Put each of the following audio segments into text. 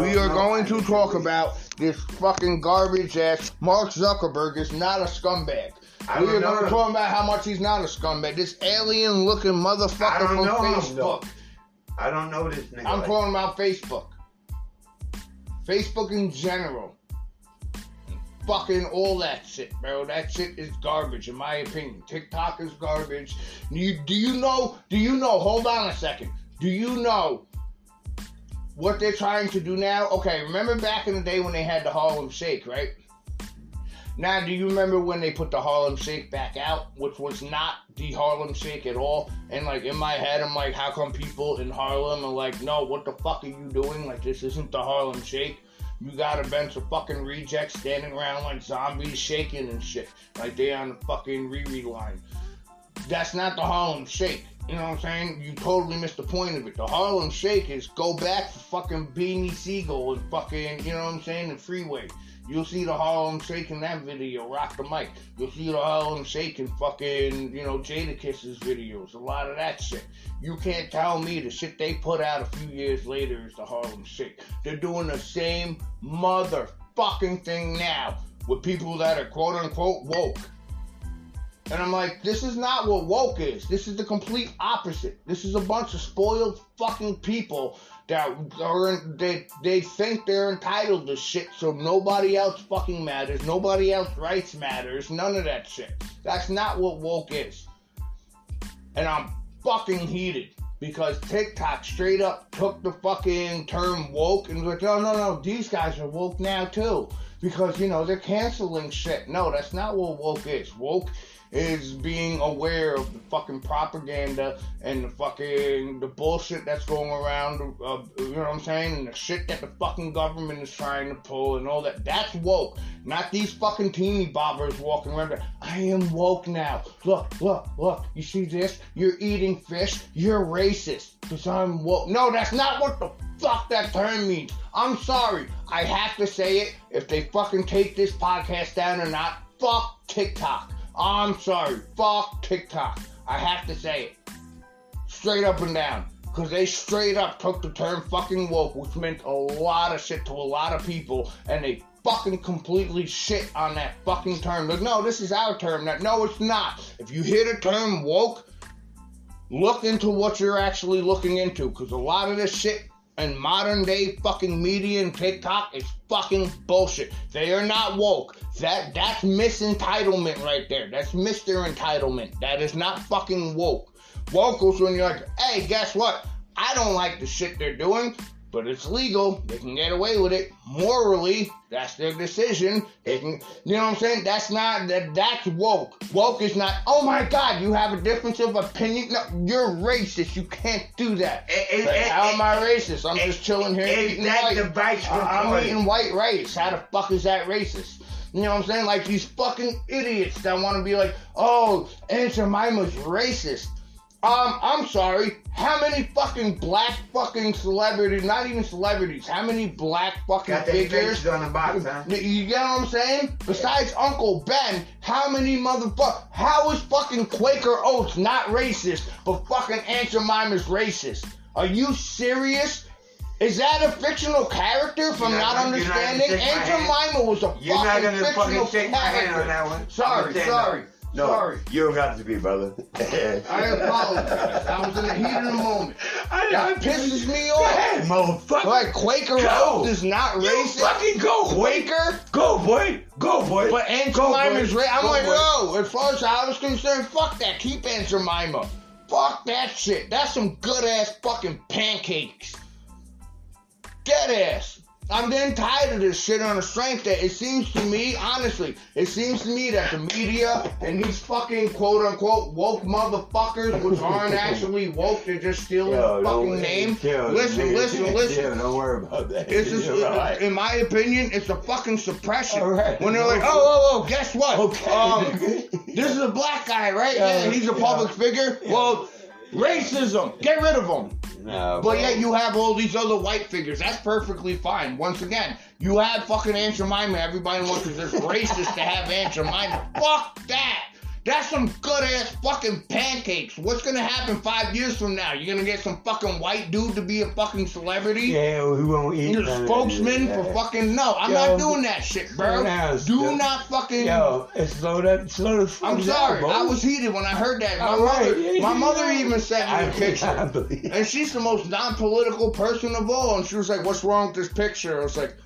We are going to talk about this fucking garbage ass. Mark Zuckerberg is not a scumbag. I We are going to talk about how much he's not a scumbag. This alien looking motherfucker from him, Facebook. I don't know this nigga. I'm like- talking about Facebook. Facebook in general. Fucking all that shit, bro. That shit is garbage, in my opinion. TikTok is garbage. You, do you know? Do you know? Hold on a second. Do you know what they're trying to do now? Okay, remember back in the day when they had the Harlem Shake, right? Now, do you remember when they put the Harlem Shake back out, which was not the Harlem Shake at all? And like in my head, I'm like, how come people in Harlem are like, no, what the fuck are you doing? Like this isn't the Harlem Shake. You got a bunch of fucking rejects standing around like zombies shaking and shit, like they on the fucking Riri line. That's not the Harlem Shake. You know what I'm saying? You totally missed the point of it. The Harlem Shake is go back to fucking Beanie Sigel and fucking, you know what I'm saying, the freeway. You'll see the Harlem Shake in that video, Roc the Mic. You'll see the Harlem Shake in fucking, you know, Jadakiss's videos. A lot of that shit. You can't tell me the shit they put out a few years later is the Harlem Shake. They're doing the same motherfucking thing now with people that are quote unquote woke. And I'm like, this is not what woke is. This is the complete opposite. This is a bunch of spoiled fucking people that are they they think they're entitled to shit, so nobody else fucking matters. Nobody else rights matters. None of that shit. That's not what woke is. And I'm fucking heated because TikTok straight up took the fucking term woke and was like, no, no, no, these guys are woke now too. Because, you know, they're canceling shit. No, that's not what woke is. Woke is being aware of the fucking propaganda and the fucking the bullshit that's going around uh, you know what I'm saying? And the shit that the fucking government is trying to pull and all that. That's woke. Not these fucking teeny bobbers walking around. I am woke now. Look look look. You see this? You're eating fish. You're racist. Because I'm woke. No that's not what the fuck that term means. I'm sorry. I have to say it. If they fucking take this podcast down or not fuck TikTok I'm sorry. Fuck TikTok. I have to say it. Straight up and down. Because they straight up took the term fucking woke, which meant a lot of shit to a lot of people, and they fucking completely shit on that fucking term. Like, no, this is our term. That no, it's not. If you hear the term woke, look into what you're actually looking into. Because a lot of this shit and modern day fucking media and TikTok is fucking bullshit. They are not woke. That that's misentitlement right there. That's Mr. Entitlement. That is not fucking woke. Woke is when you're like, hey, guess what? I don't like the shit they're doing, but it's legal. They can get away with it. Morally, that's their decision. They can, you know what I'm saying? That's not that. That's woke. Woke is not. Oh my God, you have a difference of opinion. No, you're racist. You can't do that. Eh, eh, eh, how am I racist? I'm just chilling here is eating that white. the vice I- I'm party? eating white rice. How the fuck is that racist? You know what I'm saying? Like these fucking idiots that want to be like, oh, Aunt Jemima's racist. Um, I'm sorry. How many fucking black fucking celebrities, not even celebrities, how many black fucking Got figures? on the box, huh? You get what I'm saying? Besides Uncle Ben, how many motherfuckers? How is fucking Quaker Oats not racist, but fucking Aunt Jemima's racist? Are you serious? Is that a fictional character? from not not gonna- you're not gonna understanding, Aunt. Jemima was a You're not fucking gonna fictional fucking shake my hand character. on that one. Sorry, sorry, No, sorry. you don't got to be, brother. I apologize. I was in the heat of the moment. I, That pisses me off. ahead, motherfucker. Like Quaker Go. Is not You racist. fucking go. Quaker Go, boy. Go, boy. But Aunt Go, Jemima's boy. right. I'm Go, like, boy. yo, as far as I was concerned, fuck that. Keep Aunt Jemima. Fuck that shit. That's some good ass fucking pancakes. Dead ass. I'm getting tired of this shit on the strength that it seems to me, honestly, it seems to me that the media and these fucking quote unquote woke motherfuckers, which aren't actually woke, they're just stealing Yo, the fucking name. Yo, listen, nigga. listen, listen. Yeah, don't worry about that. It's just, You're right. in my opinion, it's a fucking suppression. Right. When they're like, oh, oh, oh, guess what? Okay, Um, this is a black guy, right? Yeah, Yeah, he's a yeah. public figure. Well, racism, get rid of him. No, But yet you have all these other white figures. That's perfectly fine. Once again, you have fucking Aunt Jemima. Everybody wants to just racist to have Aunt Jemima. Fuck that. That's some good ass fucking pancakes. What's gonna happen five years from now? You're gonna get some fucking white dude to be a fucking celebrity? Yeah, we won't eat. You're a spokesman for fucking no. I'm Yo, not doing that shit, bro. Do Steph. not fucking. Yo, it's slow that, slow the fuck I'm sorry. bro. I was heated when I heard that. My All mother, right, my mother even sent me a picture. And she's the most non-political person of all. And she was like, "What's wrong with this picture?" I was like,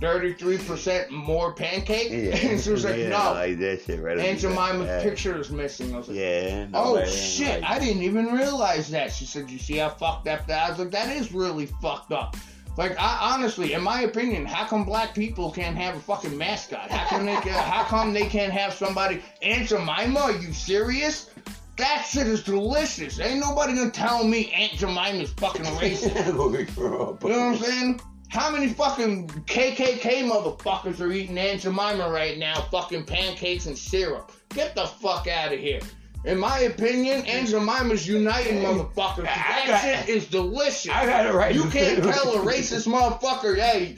"33% more pancake." and she was like, yeah, "No." like that shit right Aunt Jemima's yeah. picture is missing. I was like, Yeah. no "Oh shit! like- I didn't even realize that." She said, "You see how fucked up that?" I was like, "That is really fucked up." Like, I honestly, in my opinion, how come black people can't have a fucking mascot? How come they can, How come they can't have somebody? Aunt Jemima? Are you serious? That shit is delicious. Ain't nobody gonna tell me Aunt Jemima's fucking racist. When we grow up. You know what I'm saying? How many fucking KKK motherfuckers are eating Aunt Jemima right now? Fucking pancakes and syrup. Get the fuck out of here. In my opinion, Aunt Jemima's uniting motherfuckers. That got- shit is delicious. I got it right. You can't tell a racist motherfucker, hey,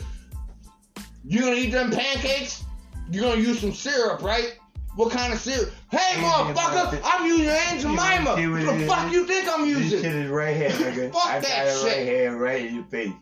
you gonna eat them pancakes? You gonna use some syrup, right? What kind of syrup? Hey, motherfucker, I'm using Aunt Jemima. What the fuck you think I'm using? This shit is right here, nigga. Fuck I that got it shit. right here, right in your face.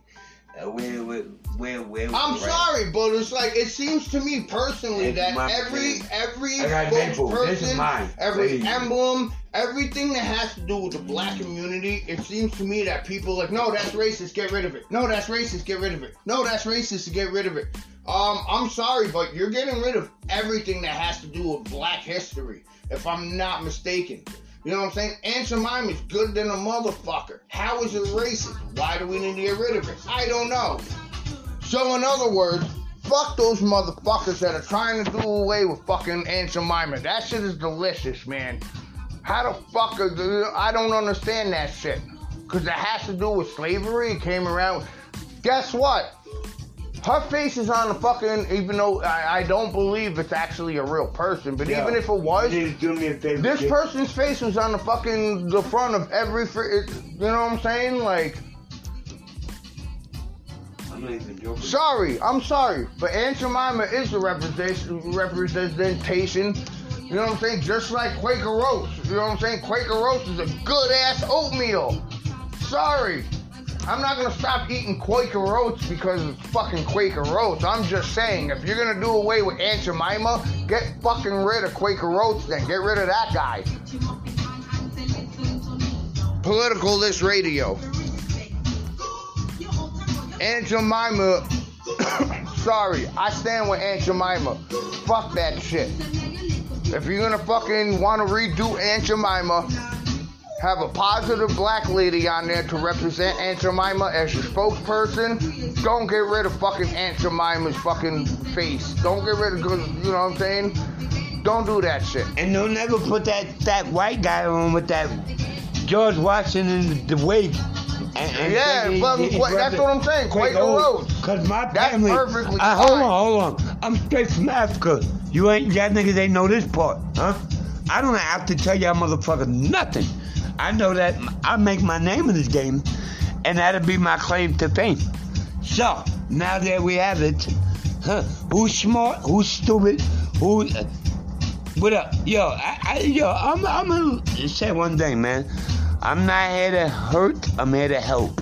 Uh, where, where, where, where? I'm right. sorry, but it's like it seems to me personally that every thing. every I got maple. This is spokesperson, every emblem, everything that has to do with the black community, it seems to me that people are like, no, that's racist, get rid of it. No, that's racist, get rid of it. No, that's racist, to get rid of it. Um, I'm sorry, but you're getting rid of everything that has to do with black history, if I'm not mistaken. You know what I'm saying? Jemima is good than a motherfucker. How is it racist? Why do we need to get rid of it? I don't know. So in other words, fuck those motherfuckers that are trying to do away with fucking Aunt Jemima. That shit is delicious, man. How the fuck are, I don't understand that shit. Cause it has to do with slavery. It came around. Guess what? Her face is on the fucking, even though I, I don't believe it's actually a real person, but Yo, even if it was, do me a favor. this kid. person's face was on the fucking the front of every. fr- You know what I'm saying? Like, I'm not sorry, I'm sorry, but Aunt Jemima is a representation. Representation. You know what I'm saying? Just like Quaker Oats. You know what I'm saying? Quaker Oats is a good ass oatmeal. Sorry. I'm not gonna stop eating Quaker Oats because it's fucking Quaker Oats. I'm just saying, if you're gonna do away with Aunt Jemima, get fucking rid of Quaker Oats then. Get rid of that guy. Political this Radio. Aunt Jemima. Sorry, I stand with Aunt Jemima. Fuck that shit. If you're gonna fucking wanna redo Aunt Jemima, have a positive black lady on there to represent Aunt Jemima as your spokesperson. Don't get rid of fucking Aunt Jemima's fucking face. Don't get rid of, you know what I'm saying? Don't do that shit. And don't never put that, that white guy on with that George Washington in the wig. And, and Yeah, he- but he- what- that's what I'm saying, Quaker Oats. Cause my That's family. perfectly uh, hold on, hold on. I'm straight from Africa. You ain't y'all niggas ain't know this part, huh? I don't have to tell y'all motherfuckers nothing. I know that I make my name in this game, and that'll be my claim to fame. So now that we have it, huh? Who's smart? Who's stupid? Who? uh, What up, yo? I, I, yo, I'm, I'm gonna say one thing, man. I'm not here to hurt. I'm here to help.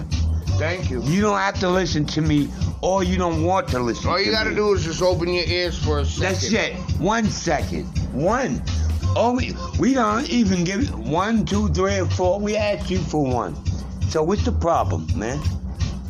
Thank you. You don't have to listen to me, or you don't want to listen. All you to gotta me. do is just open your ears for a second. That's it. One second. One. Oh, we, we don't even give one, two, three, or four. We ask you for one. So what's the problem, man?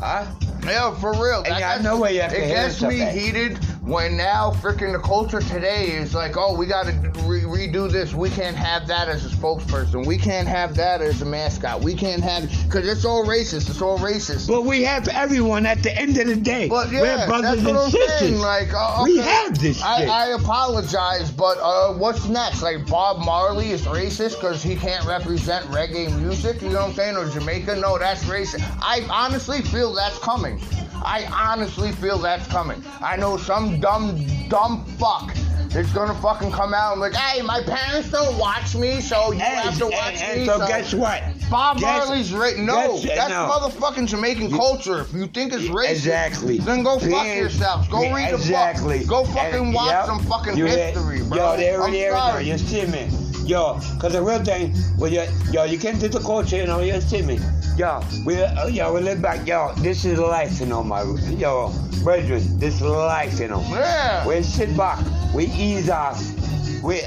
Huh? Yeah, for real. And That I know where you have to It gets me at. heated when now freaking the culture today is like, oh, we gotta re- redo this. We can't have that as a spokesperson. We can't have that as a mascot. We can't have because it's all racist. It's all racist. But we have everyone at the end of the day. But yeah, We're brothers and I'm sisters. saying. Like, uh, We have this I. I apologize, but uh, what's next? Like Bob Marley is racist because he can't represent reggae music. You know what I'm saying? Or Jamaica? No, that's racist. I honestly feel that's coming. I honestly feel that's coming. I know some dumb, dumb fuck is gonna fucking come out and like, hey, my parents don't watch me, so you And, have to watch and- and me. so guess what? Bob Guess- Marley's right. No, that's uh, no. motherfucking Jamaican culture. If you think it's racist, Exactly. then go fuck Being- yourselves. Go read the exactly. book. Go fucking watch yep. some fucking history, there- bro. Yo, there, I'm there, sorry. You see me? Yo, cause the real thing, well, yo, yo, you came to the culture, you know, you see me. Yo, we, uh, yo, we live back, yo, this is life, you know, my, yo, brethren, this is life, you know. Yeah. We sit back, we ease off, we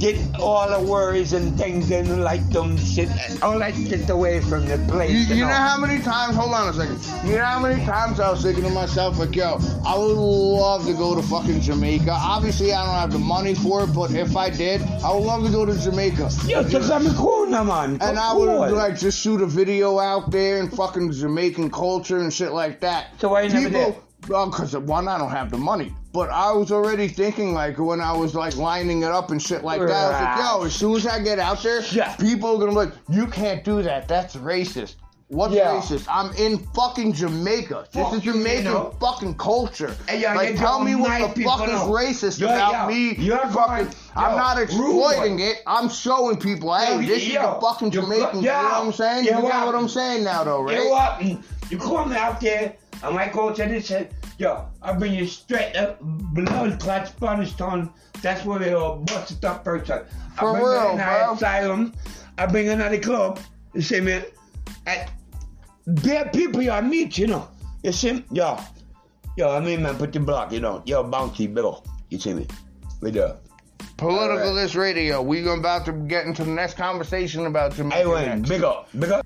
get all the worries and things and like them shit, all that shit away from the place. You, You, know how many times? Hold on a second. You know how many times I was thinking to myself, like, yo, I would love to go to fucking Jamaica. Obviously, I don't have the money for it, but if I did, I would love to go to Jamaica. Yeah, so come cool, man. And I would like just shoot a video out there and fucking Jamaican culture and shit like that. So why you never did? Well, because one, I don't have the money. But I was already thinking, like, when I was like lining it up and shit like that, I was like, yo, as soon as I get out there, Yeah. people are gonna be like, you can't do that. That's racist. What's Yeah. racist? I'm in fucking Jamaica. This Fuck is Jamaican you know. fucking culture. Hey, yo, like, tell me what the fuck is know. racist Yo, about yo, me. you're fucking, going- I'm not exploiting it. I'm showing people, hey, this is the fucking you- Jamaican. yo, you know what I'm saying? You yo, get what? I'm saying now, though, right? You know You come out there, and my coach said, this said, yo, I bring you straight up blood clot Spanish town. That's where they all busted up person. I For bring real, in bro. asylum. I bring another club. You see me? I, there people you meet, you know. You see me? Yo, yo, I mean, man, put the block, you know. Yo, bounty, big ol'. You see me? We there. Politicalist Radio. We about to get into the next conversation about Jamaica. Hey, Wayne, big up, big up.